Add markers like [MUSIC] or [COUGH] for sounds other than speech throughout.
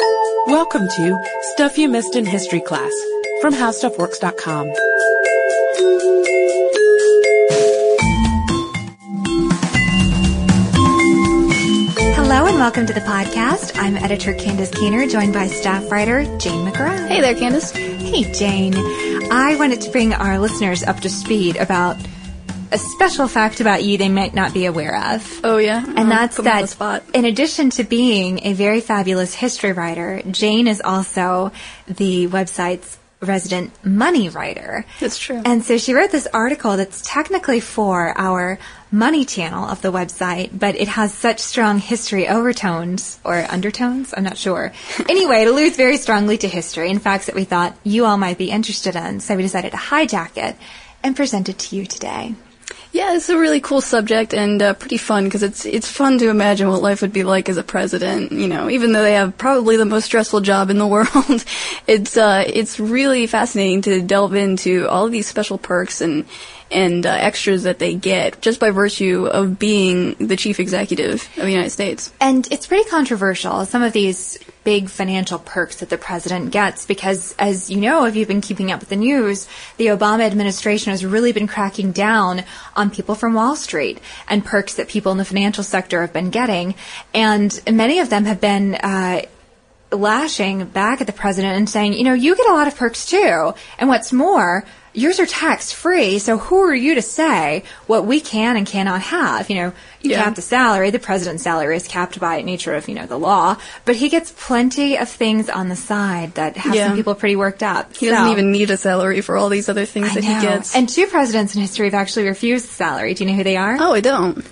Welcome to Stuff You Missed in History Class from HowStuffWorks.com. Hello and welcome to the podcast. I'm editor Candace Keener, joined by staff writer Jane McGrath. Hey there, Candace. Hey, Jane. I wanted to bring our listeners up to speed about a special fact about you they might not be aware of. Oh yeah, And that's that in addition to being a very fabulous history writer, Jane is also the website's resident money writer. That's true. And so she wrote this article that's technically for our money channel of the website, but it has such strong history overtones or undertones, I'm not sure. [LAUGHS] anyway, it alludes very strongly to history and facts that we thought you all might be interested in, so we decided to hijack it and present it to you today. Yeah, it's a really cool subject and uh, pretty fun because it's it's fun to imagine what life would be like as a president. You know, even though they have probably the most stressful job in the [LAUGHS] world, it's uh, it's really fascinating to delve into all of these special perks and and uh, extras that they get just by virtue of being the chief executive of the United States. And it's pretty controversial, some of these big financial perks that the president gets, because as you know, if you've been keeping up with the news, the Obama administration has really been cracking down on people from Wall Street and perks that people in the financial sector have been getting. And many of them have been, uh, lashing back at the president and saying, you know, you get a lot of perks too. And what's more, yours are tax free. So who are you to say what we can and cannot have? You know, you Yeah. cap the salary. The president's salary is capped by nature of, you know, the law, but he gets plenty of things on the side that have Yeah. some people pretty worked up. He doesn't even need a salary for all these other things I that know. he gets. And two presidents in history have actually refused the salary. Do you know who they are? oh, I don't.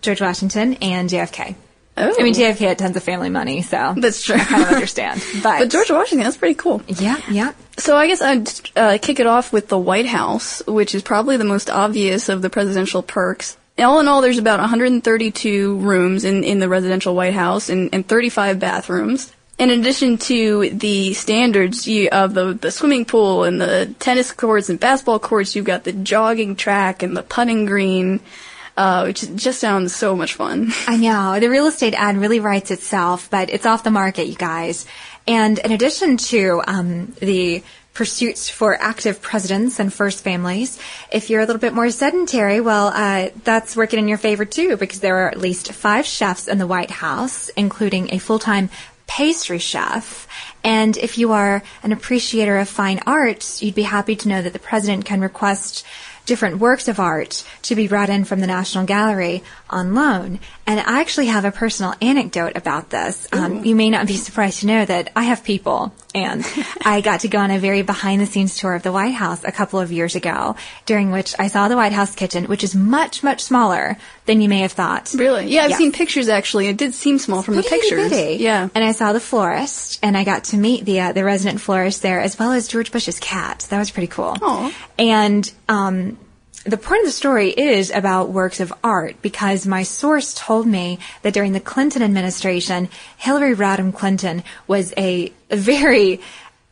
George Washington and JFK. Oh, I mean, JFK had tons of family money, so That's true. I kind of understand. [LAUGHS] But, But George Washington, that's pretty cool. yeah, yeah. So I guess I'd uh, kick it off with the White House, which is probably the most obvious of the presidential perks. All in all, there's about 132 rooms in, in the residential White House and, and 35 bathrooms. In addition to the standards of the, the swimming pool and the tennis courts and basketball courts, you've got the jogging track and the putting green, uh, which just sounds so much fun. I know. The real estate ad really writes itself, but it's off the market, you guys. And in addition to um, the pursuits for active presidents and first families, if you're a little bit more sedentary, well, uh, that's working in your favor too, because there are at least five chefs in the White House, including a full-time pastry chef. And if you are an appreciator of fine arts, you'd be happy to know that the president can request different works of art to be brought in from the National Gallery on loan. And I actually have a personal anecdote about this. Um, you may not be surprised to know that I have people, and [LAUGHS] I got to go on a very behind the scenes tour of the White House a couple of years ago, during which I saw the White House kitchen, which is much, much smaller than you may have thought. Really? Yeah, I've Yeah. seen pictures actually. It did seem small from the pictures. bitty. Yeah. And I saw the florist, and I got to meet the uh, the resident florist there, as well as George Bush's cat. That was pretty cool. Aw. And um, the point of the story is about works of art because my source told me that during the Clinton administration, Hillary Rodham Clinton was a very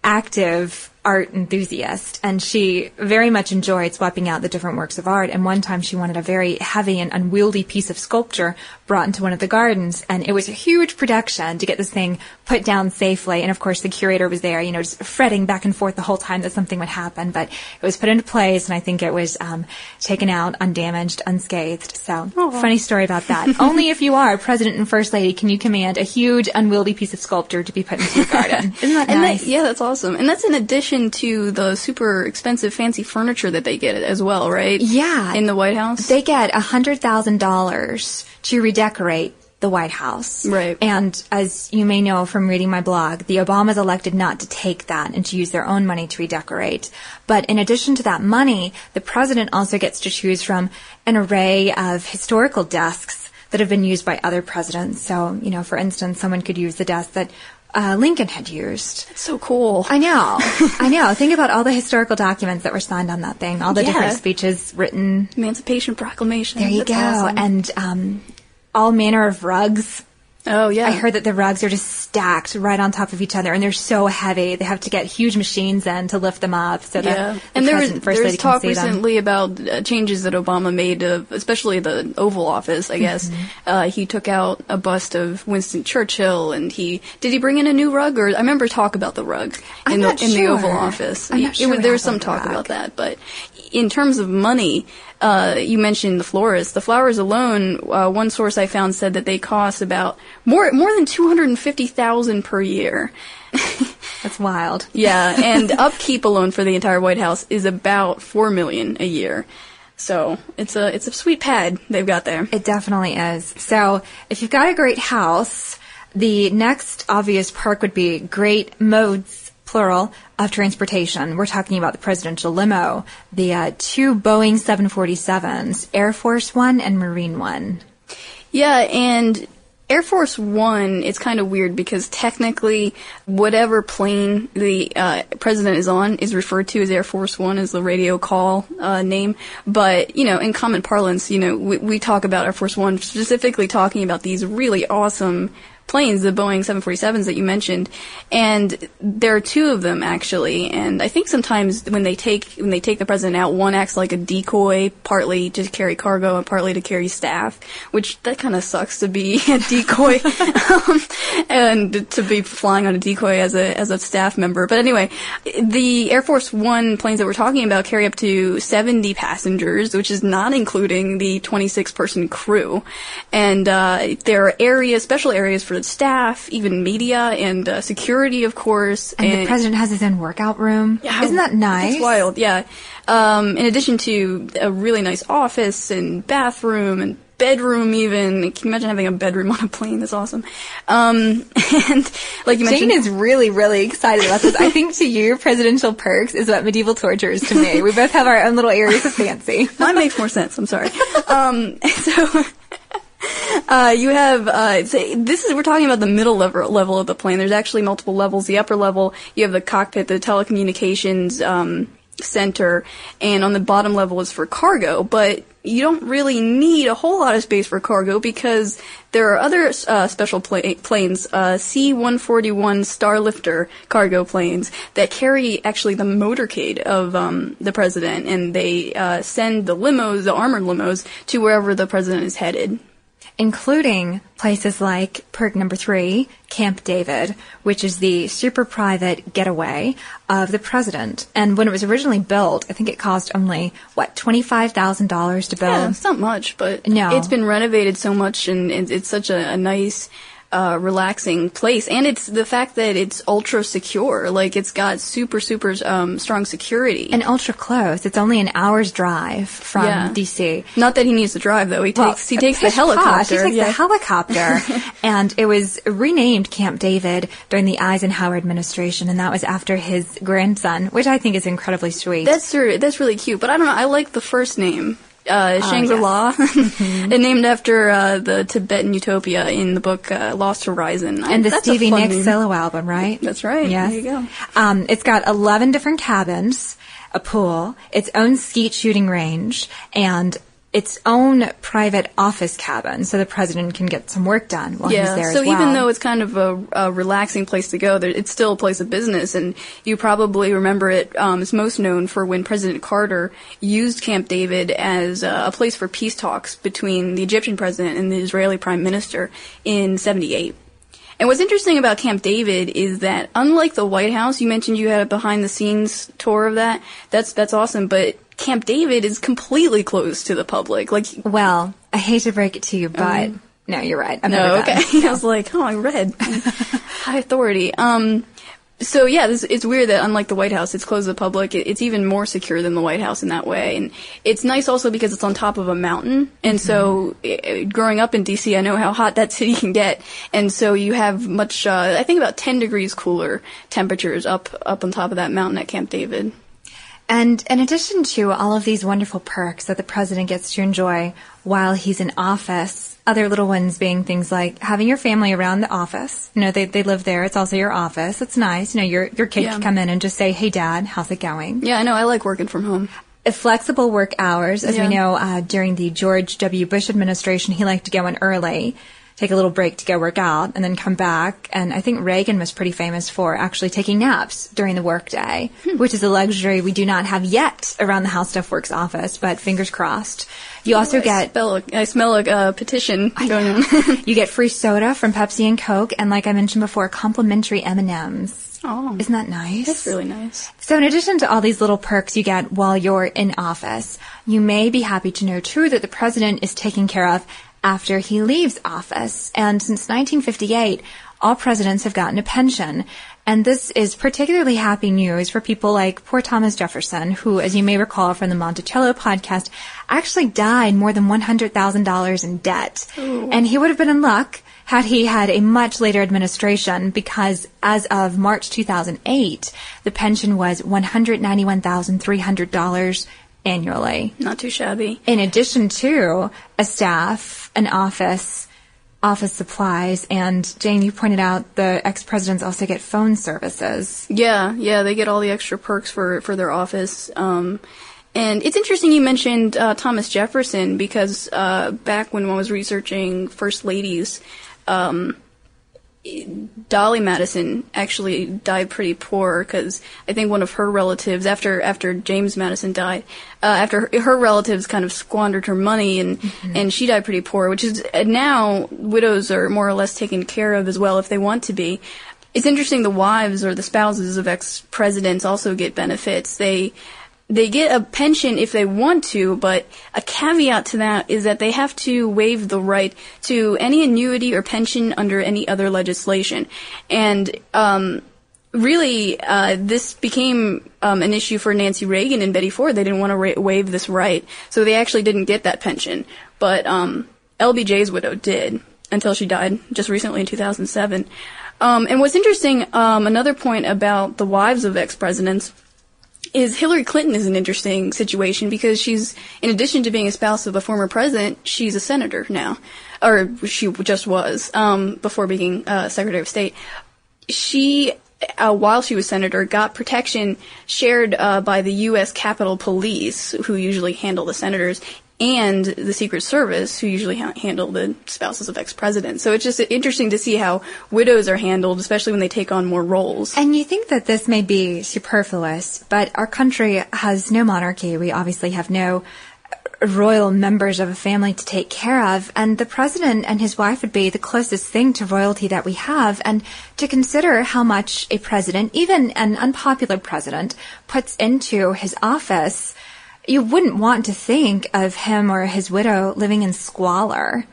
active art enthusiast and she very much enjoyed swapping out the different works of art. And one time she wanted a very heavy and unwieldy piece of sculpture brought into one of the gardens and it was a huge production to get this thing put down safely. And of course the curator was there you know just fretting back and forth the whole time that something would happen but it was put into place and I think it was um, taken out undamaged unscathed. So funny story about that. [LAUGHS] Only if you are president and first lady can you command a huge unwieldy piece of sculpture to be put into your garden. [LAUGHS] Isn't that And nice? That, yeah, that's awesome. And that's in addition to the super expensive fancy furniture that they get as well, right? Yeah. In the White House. They get $100,000 to redecorate the White House. Right. And as you may know from reading my blog, the Obamas elected not to take that and to use their own money to redecorate. But in addition to that money, the president also gets to choose from an array of historical desks that have been used by other presidents. So, you know, for instance, someone could use the desk that uh, Lincoln had used. That's so cool. I know. [LAUGHS] I know. Think about all the historical documents that were signed on that thing, all the Yeah. different speeches written. Emancipation Proclamation. There you That's go. awesome. And um, all manner of rugs. Oh yeah. I heard that the rugs are just stacked right on top of each other, and they're so heavy. They have to get huge machines in to lift them up so that Yeah, the and there was president, first there was talk see them. recently about uh, changes that Obama made, uh, especially the Oval Office. I guess Mm-hmm. uh, he took out a bust of Winston Churchill, and he did he bring in a new rug, or I remember talk about the rug in I'm the not in the Oval. Office. I'm not sure it was- there was some talk rug. about that, but in terms of money, uh, you mentioned the florist. The flowers alone, uh, one source I found said that they cost about more more than two hundred and fifty thousand per year. [LAUGHS] That's wild. Yeah, [LAUGHS] and upkeep alone for the entire White House is about four million a year. So it's a it's a sweet pad they've got there. It definitely is. So if you've got a great house, the next obvious perk would be great modes, plural, of transportation. We're talking about the presidential limo, the uh, two Boeing 747s, Air Force One and Marine One. Yeah, and Air Force One, it's kind of weird because technically, whatever plane the uh, president is on is referred to as Air Force One as the radio call uh, name. But you know, in common parlance, you know, we, we talk about Air Force One specifically talking about these really awesome planes, the Boeing 747s that you mentioned, and there are two of them actually. And I think sometimes when they take when they take the president out, one acts like a decoy, partly to carry cargo and partly to carry staff, which that kind of sucks to be [LAUGHS] a decoy [LAUGHS] um, and to be flying on a decoy as a as a staff member. But anyway, the Air Force One planes that we're talking about carry up to 70 passengers, which is not including the 26 person crew. And uh, there are areas, special areas for the staff, even media and uh, security, of course. And, the president has his own workout room. Yeah, Isn't that nice? It's wild, yeah. Um, in addition to a really nice office and bathroom and bedroom, even. Can you imagine having a bedroom on a plane? That's awesome. Um, [LAUGHS] and like you mentioned, Jane is really, really excited about this. I think to you, presidential perks is what medieval torture is to me. We both have our own little areas of fancy. [LAUGHS] Mine makes more sense. I'm sorry. [LAUGHS] Um, so. [LAUGHS] Uh, you have uh, this is we're talking about the middle level level of the plane. There's actually multiple levels. The upper level, you have the cockpit, the telecommunications um, center, and on the bottom level is for cargo. But you don't really need a whole lot of space for cargo because there are other uh, special pla- planes, uh, C-141 Starlifter cargo planes that carry actually the motorcade of um, the president, and they uh, send the limos, the armored limos, to wherever the president is headed. Including places like perk number three, Camp David, which is the super private getaway of the president. And when it was originally built, I think it cost only, what, $25,000 to build? Yeah, it's not much, but No. it's been renovated so much, and it's such a, a nice uh, relaxing place, and it's the fact that it's ultra secure. Like it's got super super um, strong security. And ultra close. It's only an hour's drive from Yeah. DC. Not that he needs to drive though. He Well, takes he takes the posh, helicopter. He takes yeah. the helicopter, and it was renamed Camp David during the Eisenhower administration, and that was after his grandson, which I think is incredibly sweet. That's that's really cute, but I don't know. I like the first name, uh, Oh, Shangri La, [LAUGHS] and named after uh, the Tibetan utopia in the book uh, Lost Horizon. I- and the that's Stevie Nicks name. solo album, right? That's right. Yes. There you go. Um, it's got 11 different cabins, a pool, its own skeet shooting range, and its own private office cabin, so the president can get some work done while yeah. he's there Yeah, so well. even though it's kind of a, a relaxing place to go, there, it's still a place of business, and you probably remember it um, is most known for when President Carter used Camp David as uh, a place for peace talks between the Egyptian president and the Israeli prime minister in '78. And what's interesting about Camp David is that unlike the White House, you mentioned you had a behind the scenes tour of that. That's that's awesome, but Camp David is completely closed to the public. Like Well, I hate to break it to you, but no, you're right. I've never Um, no, okay. [LAUGHS] I was like, oh, I read [LAUGHS] high authority. Um, so yeah, this, it's weird that unlike the White House, it's closed to the public. It, it's even more secure than the White House in that way, and it's nice also because it's on top of a mountain. And so, i growing up in DC, I know how hot that [LAUGHS] city can get, and so you have much, uh, I think about 10 degrees cooler temperatures up up on top of that mountain at Camp David. And in addition to all of these wonderful perks that the president gets to enjoy while he's in office, other little ones being things like having your family around the office. You know, they, they live there. It's also your office. It's nice. You know, your, your kid Yeah. can come in and just say, Hey dad, how's it going? Yeah, I know. I like working from home. Flexible work hours. As we know, uh, during the George W. Bush administration, he liked to go in early, take a little break to go work out, and then come back. And I think Reagan was pretty famous for actually taking naps during the workday, Hmm. which is a luxury we do not have yet around the How Stuff Works office, but fingers crossed. You also I get smell I smell a uh, petition going on. [LAUGHS] you get free soda from Pepsi and Coke, and like I mentioned before, complimentary M and M's. oh, Isn't that nice? that's really nice. So in addition to all these little perks you get while you're in office, you may be happy to know too that the president is taken care of after he leaves office. And since 1958, all presidents have gotten a pension. And this is particularly happy news for people like poor Thomas Jefferson, who, as you may recall from the Monticello podcast, actually died more than $100,000 in debt. And he would have been in luck had he had a much later administration because as of March 2008, the pension was $191,300 annually. Not too shabby. In addition to a staff, an office, office supplies, and Jane, you pointed out the ex-presidents also get phone services. Yeah, yeah, they get all the extra perks for for their office. Um, and it's interesting you mentioned uh, Thomas Jefferson because uh, back when I was researching first ladies, um, Dolley Madison actually died pretty poor because I think one of her relatives, after after James Madison died, uh, after her, her relatives kind of squandered her money and and she died pretty poor. Which is uh, now widows are more or less taken care of as well if they want to be. It's interesting the wives or the spouses of ex presidents also get benefits. They they get a pension if they want to, but a caveat to that is that they have to waive the right to any annuity or pension under any other legislation. And um, really, uh, this became um, an issue for Nancy Reagan and Betty Ford. They didn't want to ra- waive this right, so they actually didn't get that pension. But um, LBJ's widow did until she died just recently in 2007. Um, and what's interesting, um, another point about the wives of ex-presidents is Hillary Clinton is an interesting situation because she's, in addition to being a spouse of a former president, she's a senator now, or she just was um, before being uh, Secretary of State. She, uh, while she was senator, got protection shared uh, by the U.S. Capitol Police, who usually handle the senators, and the Secret Service, who usually ha- handle the spouses of ex-presidents. So it's just interesting to see how widows are handled, especially when they take on more roles. And you think that this may be superfluous, but our country has no monarchy. We obviously have no royal members of a family to take care of, and the president and his wife would be the closest thing to royalty that we have. And to consider how much a president, even an unpopular president, puts into his office, you wouldn't want to think of him or his widow living in squalor.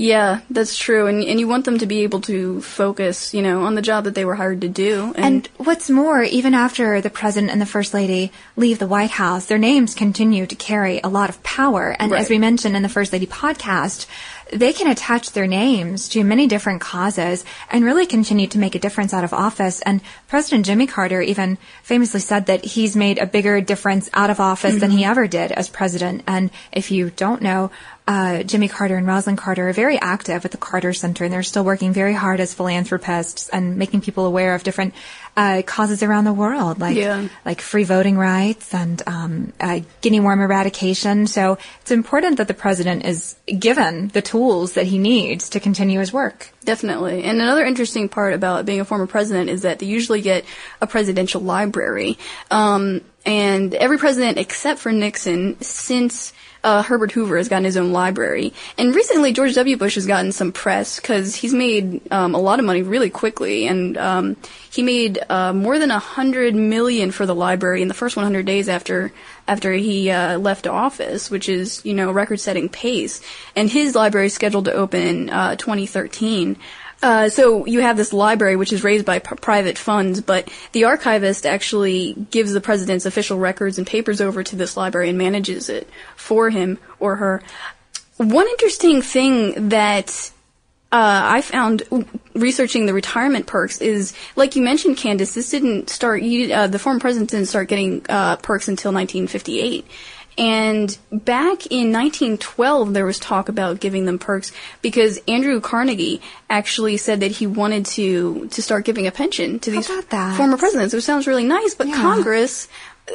Yeah, that's true. And, and you want them to be able to focus, you know, on the job that they were hired to do. And, And what's more, even after the president and the first lady leave the White House, their names continue to carry a lot of power. And Right. as we mentioned in the First Lady podcast, they can attach their names to many different causes and really continue to make a difference out of office. And President Jimmy Carter even famously said that he's made a bigger difference out of office than he ever did as president. And if you don't know, uh, Jimmy Carter and Rosalynn Carter are very active at the Carter Center, and they're still working very hard as philanthropists and making people aware of different uh, causes around the world, like Yeah. like free voting rights and um, uh, guinea worm eradication. So it's important that the president is given the tools that he needs to continue his work. Definitely. And another interesting part about being a former president is that they usually get a presidential library. Um, and every president except for Nixon since uh, Herbert Hoover has gotten his own library. And recently George W. Bush has gotten some press because he's made um, a lot of money really quickly. And um, he made uh, more than a hundred million for the library in the first 100 days after after he uh, left office, which is you know record-setting pace. And his library is scheduled to open uh, 2013. Uh, so you have this library which is raised by p- private funds, but the archivist actually gives the president's official records and papers over to this library and manages it for him or her. One interesting thing that uh, I found researching the retirement perks is, like you mentioned, Candace, this didn't start, you, uh, the former president didn't start getting uh, perks until 1958. And back in 1912, there was talk about giving them perks because Andrew Carnegie actually said that he wanted to to start giving a pension to these former presidents, which sounds really nice. But Yeah. Congress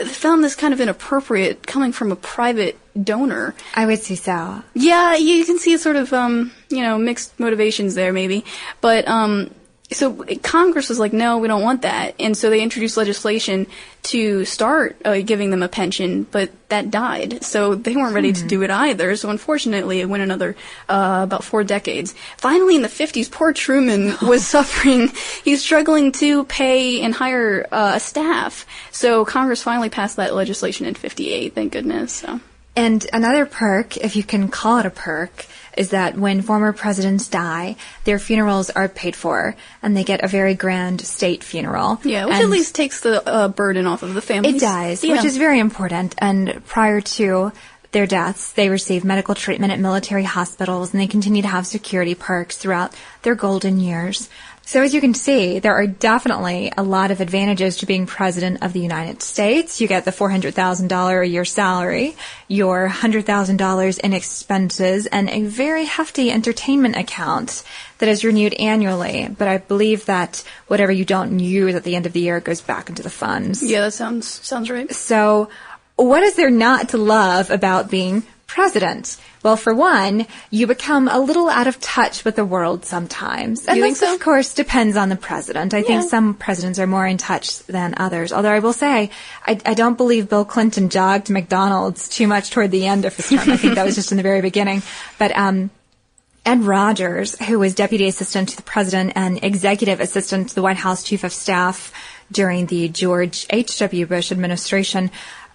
found this kind of inappropriate coming from a private donor. I would say so. Yeah, you can see sort of um, you know mixed motivations there, maybe. But um, so Congress was like, no, we don't want that, and so they introduced legislation to start uh, giving them a pension, but that died, so they weren't ready to do it either. So unfortunately, it went another uh, about four decades. Finally, in the 50s, poor Truman [LAUGHS] was suffering. He's struggling to pay and hire uh, a staff. So Congress finally passed that legislation in 58. Thank goodness. So. And another perk, if you can call it a perk, is that when former presidents die, their funerals are paid for, and they get a very grand state funeral. Yeah, which And at least takes the uh, burden off of the family. It does, Yeah. which is very important. And prior to their deaths, they receive medical treatment at military hospitals, and they continue to have security perks throughout their golden years. So as you can see, there are definitely a lot of advantages to being president of the United States. You get the $400,000 a year salary, your $100,000 in expenses, and a very hefty entertainment account that is renewed annually. But I believe that whatever you don't use at the end of the year goes back into the funds. Yeah, that sounds sounds right. So, what is there not to love about being president? Well, for one, you become a little out of touch with the world sometimes. And You think this, so? of course, depends on the president. I think some presidents are more in touch than others. Although I will say, I, I don't believe Bill Clinton jogged McDonald's too much toward the end of his term. I think that was just in the very beginning. But, um, Ed Rogers, who was deputy assistant to the president and executive assistant to the White House chief of staff during the George H.W. Bush administration,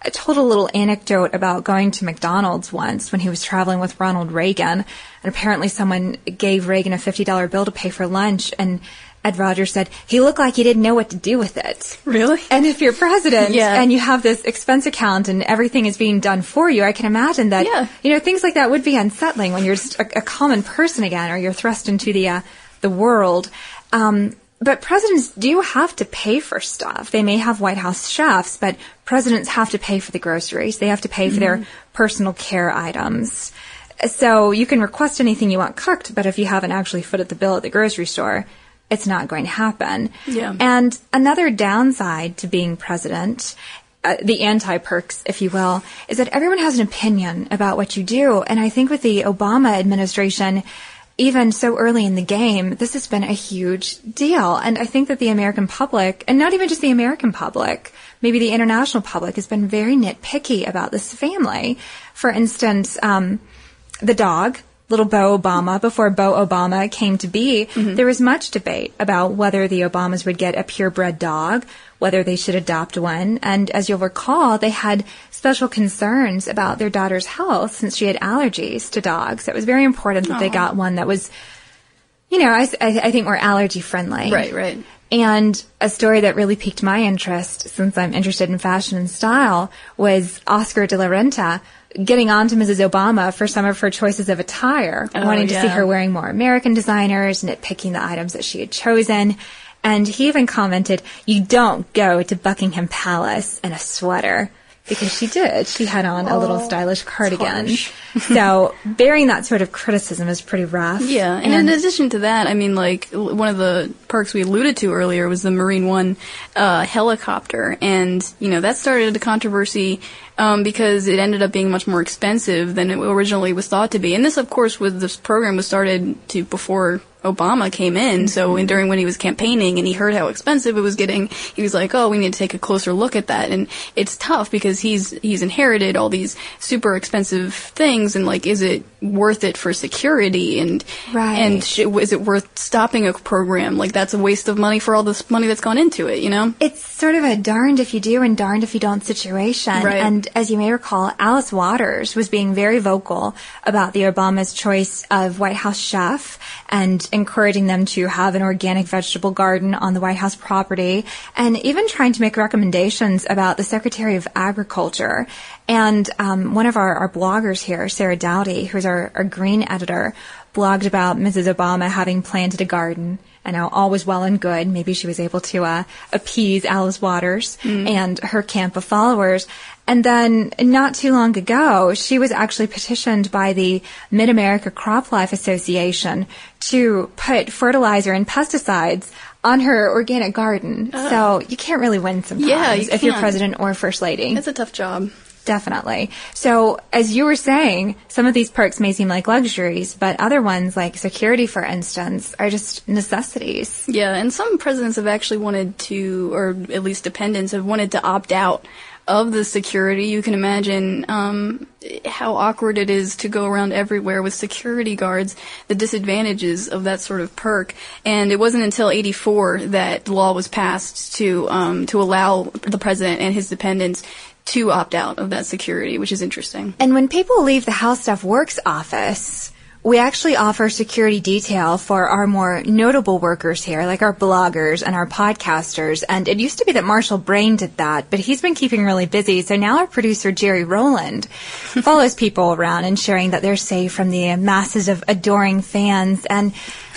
uh, told a little anecdote about going to McDonald's once when he was traveling with Ronald Reagan. And apparently someone gave Reagan a $50 bill to pay for lunch and Ed Rogers said he looked like he didn't know what to do with it. Really? And if you're president Yeah. and you have this expense account and everything is being done for you, I can imagine that, Yeah. you know, things like that would be unsettling when you're just a, a common person again or you're thrust into the, uh, the world. Um, but presidents do have to pay for stuff. They may have White House chefs, but presidents have to pay for the groceries. They have to pay for their personal care items. So you can request anything you want cooked, but if you haven't actually footed the bill at the grocery store, it's not going to happen. Yeah. And another downside to being president, uh, the anti perks, if you will, is that everyone has an opinion about what you do. And I think with the Obama administration, even so early in the game, this has been a huge deal. And I think that the American public, and not even just the American public, maybe the international public has been very nitpicky about this family. For instance, um, the dog, little Bo Obama, before Bo Obama came to be, there was much debate about whether the Obamas would get a purebred dog, whether they should adopt one. And as you'll recall, they had special concerns about their daughter's health since she had allergies to dogs. So it was very important that they got one that was, you know, I, I I think more allergy friendly. Right, right. And a story that really piqued my interest, since I'm interested in fashion and style, was Oscar de la Renta getting on to Mrs. Obama for some of her choices of attire, Oh, wanting to see her wearing more American designers, nitpicking the items that she had chosen. And he even commented, you don't go to Buckingham Palace in a sweater. Because she did. She had on a little stylish cardigan. [LAUGHS] so bearing that sort of criticism is pretty rough. Yeah, and, in addition to that, I mean, like one of the perks we alluded to earlier was the Marine One uh, helicopter, and you know that started a controversy um, because it ended up being much more expensive than it originally was thought to be. And this, of course, was this program was started to before Obama came in. So Mm-hmm. in, during when he was campaigning and he heard how expensive it was getting, he was like, "Oh, we need to take a closer look at that." And it's tough because he's he's inherited all these super expensive things, and like, is it worth it for security? And Right. and sh- is it worth stopping a program? Like that's a waste of money for all this money that's gone into it. You know? It's sort of a darned if you do and darned if you don't situation. Right. And as you may recall, Alice Waters was being very vocal about the Obama's choice of White House chef and encouraging them to have an organic vegetable garden on the White House property and even trying to make recommendations about the Secretary of Agriculture. And um, one of our, our bloggers here, Sarah Dowdy, who's our, our green editor, blogged about Mrs. Obama having planted a garden. And now all was well and good. Maybe she was able to uh, appease Alice Waters and her camp of followers. And then not too long ago, she was actually petitioned by the Mid-America CropLife Association to put fertilizer and pesticides on her organic garden. So you can't really win sometimes Yeah, you if you're president or first lady. It's a tough job. Definitely. So, as you were saying, some of these perks may seem like luxuries, but other ones, like security, for instance, are just necessities. Yeah, and some presidents have actually wanted to, or at least dependents have wanted to opt out of the security. You can imagine um, how awkward it is to go around everywhere with security guards, the disadvantages of that sort of perk. And it wasn't until 84 that the law was passed to, um, to allow the president and his dependents to opt out of that security, which is interesting. And when people leave the How Stuff Works office, we actually offer security detail for our more notable workers here, like our bloggers and our podcasters. And it used to be that Marshall Brain did that, but he's been keeping really busy. So now our producer, Jeri Rowland, [LAUGHS] follows people around ensuring that they're safe from the masses of adoring fans. And,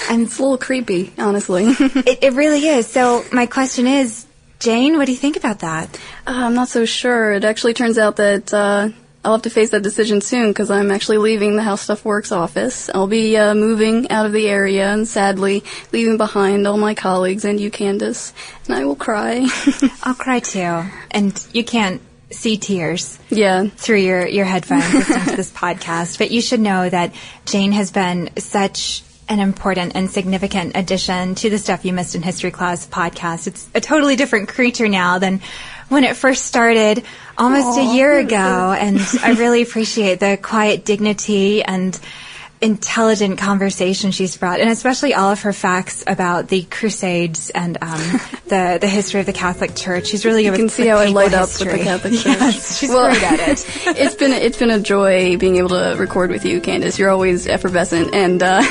and It's a little creepy, honestly. [LAUGHS] it, it really is. So my question is, Jane, what do you think about that? Uh, I'm not so sure. It actually turns out that uh, I'll have to face that decision soon because I'm actually leaving the How Stuff Works office. I'll be uh, moving out of the area and sadly leaving behind all my colleagues and you, Candace. And I will cry. [LAUGHS] I'll cry too. And you can't see tears. yeah. through your, your headphones listening to this [LAUGHS] podcast. But you should know that Jane has been such an important and significant addition to the Stuff You Missed in History Class podcast. It's a totally different creature now than when it first started almost a year ago. And I really appreciate the quiet dignity and intelligent conversation she's brought, and especially all of her facts about the Crusades and um, [LAUGHS] the the history of the Catholic Church. She's really You good can with, see with how I light up with the Catholic Church. [LAUGHS] Yes, she's Well, great at it. [LAUGHS] it's been it's been a joy being able to record with you, Candace. You're always effervescent, and uh,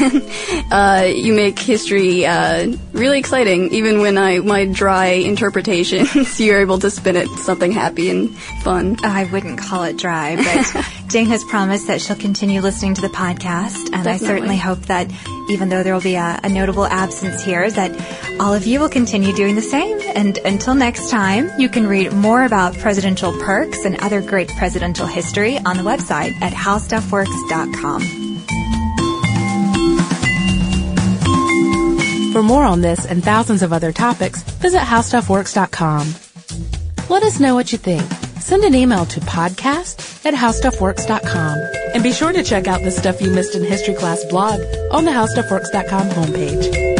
uh, you make history uh, really exciting. Even when I my dry interpretations, you're able to spin it something happy and fun. I wouldn't call it dry, but Jane has promised that she'll continue listening to the podcast, and I certainly hope that even though there will be a, a notable absence here, that all of you will continue doing the same. And until next time, you can read more about presidential perks and other great presidential history on the website at howstuffworks.com. For more on this and thousands of other topics, visit howstuffworks.com. Let us know what you think. Send an email to podcast at howstuffworks.com. And be sure to check out the stuff you missed in history class blog on the howstuffworks.com homepage.